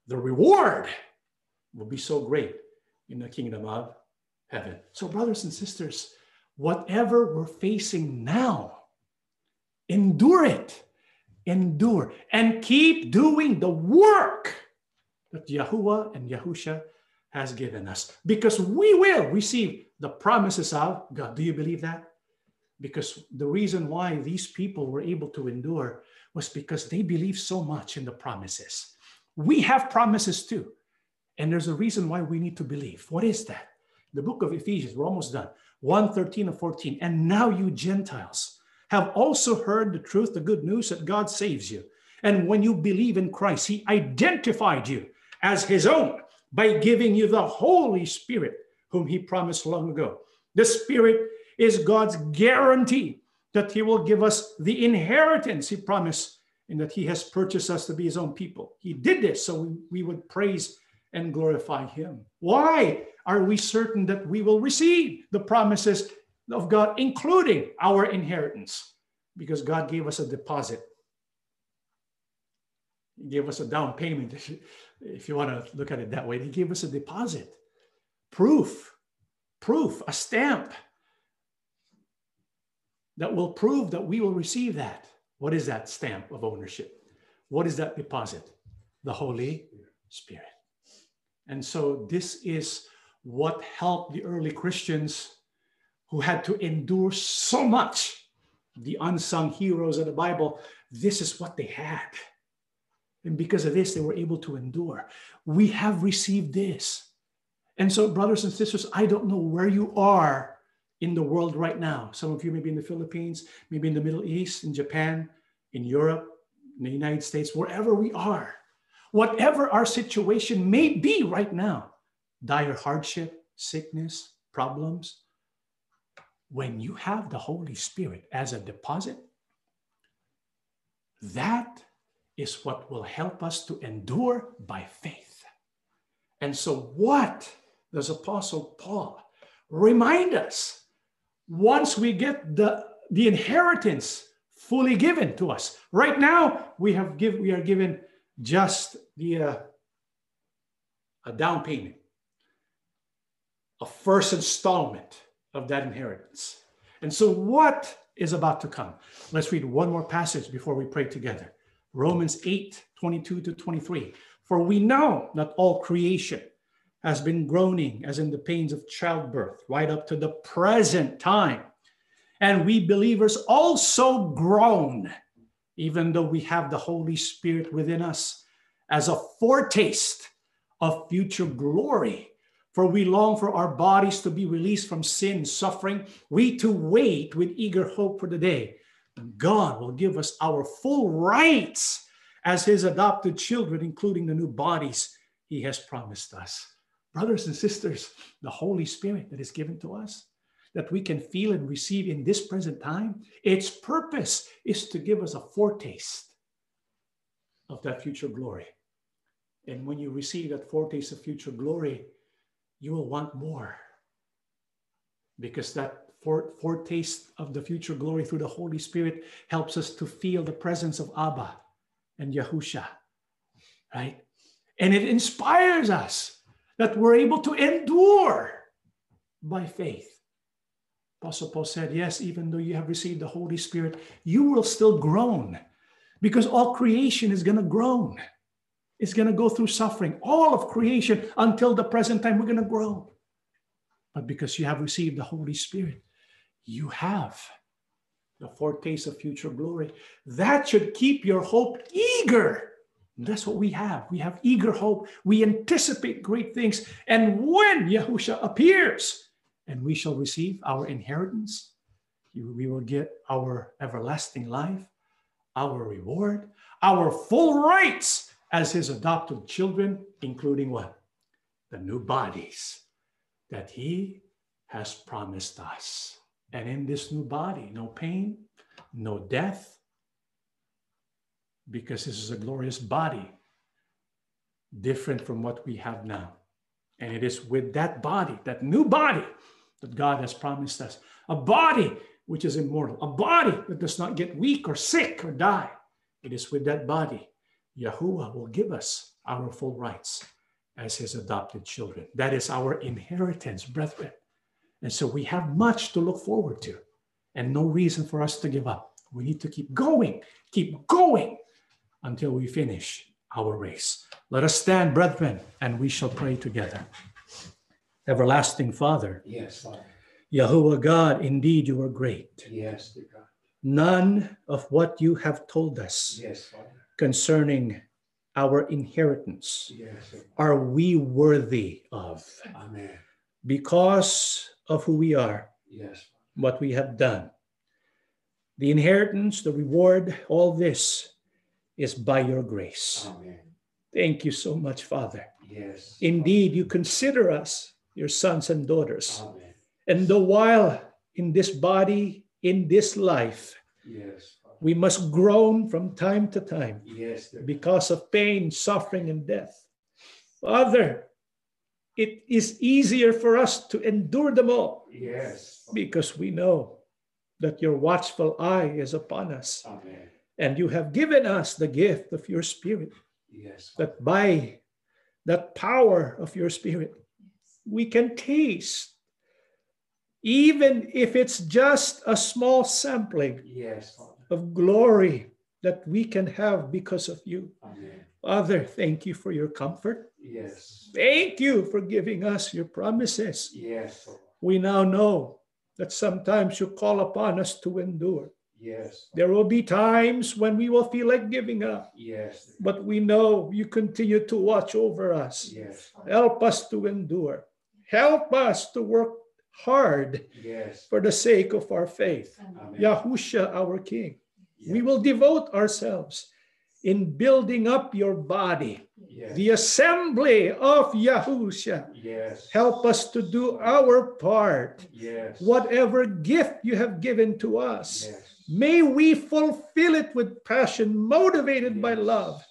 The reward will be so great in the kingdom of heaven. So, brothers and sisters, whatever we're facing now, endure it endure and keep doing the work that Yahuwah and Yahusha has given us because we will receive the promises of God. Do you believe that? Because the reason why these people were able to endure was because they believed so much in the promises. We have promises too. And there's a reason why we need to believe. What is that? The book of Ephesians, we're almost done. 1 13 and 14. And now you Gentiles have also heard the truth, the good news that God saves you. And when you believe in Christ, He identified you as His own by giving you the Holy Spirit, whom He promised long ago. The Spirit is God's guarantee that He will give us the inheritance He promised and that He has purchased us to be His own people. He did this so we, would praise and glorify Him. Why are we certain that we will receive the promises of God, including our inheritance, because God gave us a deposit. He gave us a down payment, if you want to look at it that way. He gave us a deposit, proof, proof, a stamp that will prove that we will receive that. What is that stamp of ownership? What is that deposit? The Holy Spirit. And so this is what helped the early Christians who had to endure so much. The unsung heroes of the Bible, this is what they had. And because of this, they were able to endure. We have received this. And so, brothers and sisters, I don't know where you are in the world right now. Some of you may be in the Philippines, maybe in the Middle East, in Japan, in Europe, in the United States, wherever we are. Whatever our situation may be right now dire hardship, sickness, problems when you have the Holy Spirit as a deposit, that is what will help us to endure by faith. And so, what does Apostle Paul remind us once we get the, the inheritance fully given to us? Right now, we have give, we are given just the uh, a down payment, a first installment of that inheritance. And so, what is about to come? Let's read one more passage before we pray together. Romans 8 22 to 23. For we know not all creation has been groaning as in the pains of childbirth right up to the present time. And we believers also groan, even though we have the Holy Spirit within us, as a foretaste of future glory. For we long for our bodies to be released from sin, suffering. We too wait with eager hope for the day God will give us our full rights as His adopted children, including the new bodies He has promised us. Brothers and sisters, the Holy Spirit that is given to us, that we can feel and receive in this present time, its purpose is to give us a foretaste of that future glory. And when you receive that foretaste of future glory, you will want more because that foretaste of the future glory through the Holy Spirit helps us to feel the presence of Abba and Yahusha, right? And it inspires us that we're able to endure by faith. Apostle Paul said, Yes, even though you have received the Holy Spirit, you will still groan because all creation is going to groan It's going to go through suffering. All of creation until the present time, we're going to grow. But because you have received the Holy Spirit, you have the foretaste of future glory. That should keep your hope eager. That's what we have. We have eager hope. We anticipate great things. And when Yahusha appears and we shall receive our inheritance, we will get our everlasting life, our reward, our full rights as his adopted children, including what? The new bodies that he has promised us. And in this new body, no pain, no death, because this is a glorious body, different from what we have now. And it is with that body, that new body, that God has promised us a body which is immortal, a body that does not get weak or sick or die. It is with that body Yahuwah will give us our full rights as his adopted children. That is our inheritance, brethren. And so we have much to look forward to and no reason for us to give up. We need to keep going, keep going until we finish our race. Let us stand, brethren, and we shall pray together. Everlasting Father. Yes, Father. Yahuwah God, indeed you are great. Yes, dear God. None of what you have told us Yes, Father concerning our inheritance yes. are we worthy of Amen. because of who we are, yes. what we have done. The inheritance, the reward, all this is by your grace. Amen. Thank you so much, Father. Yes. Indeed, you consider us your sons and daughters. Amen. And the while in this body, in this life, yes. We must groan from time to time yes, because of pain, suffering, and death. Father, it is easier for us to endure them all. Yes. Because we know that your watchful eye is upon us. Amen. And you have given us the gift of your spirit. Yes. That by that power of your spirit, we can taste, even if it's just a small sampling. Yes of glory that we can have because of you. Amen. Father, thank you for your comfort. Yes. Thank you for giving us your promises. Yes. We now know that sometimes you call upon us to endure. Yes. There will be times when we will feel like giving up, Yes. but we know you continue to watch over us. Yes. Help us to endure. Help us to work hard Yes. for the sake of our faith. Amen. Yahusha, our King. We will devote ourselves in building up your body, Yes. the assembly of Yahusha. Yes. Help us to do our part. Yes. Whatever gift you have given to us, Yes. May we fulfill it with passion, motivated by love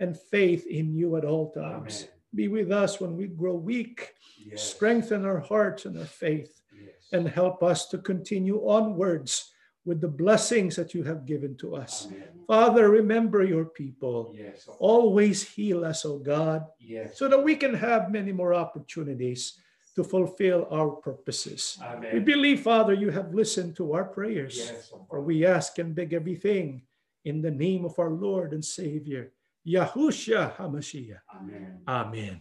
and faith in you at all times. Amen. Be with us when we grow weak. Yes. Strengthen our hearts and our faith, Yes. and help us to continue onwards with the blessings that you have given to us. Amen. Father, remember your people. Yes. Always heal us, O God, Yes. so that we can have many more opportunities to fulfill our purposes. We believe, Father, you have listened to our prayers. Yes. For we ask and beg everything in the name of our Lord and Savior, Yahushua HaMashiach. Amen. Amen.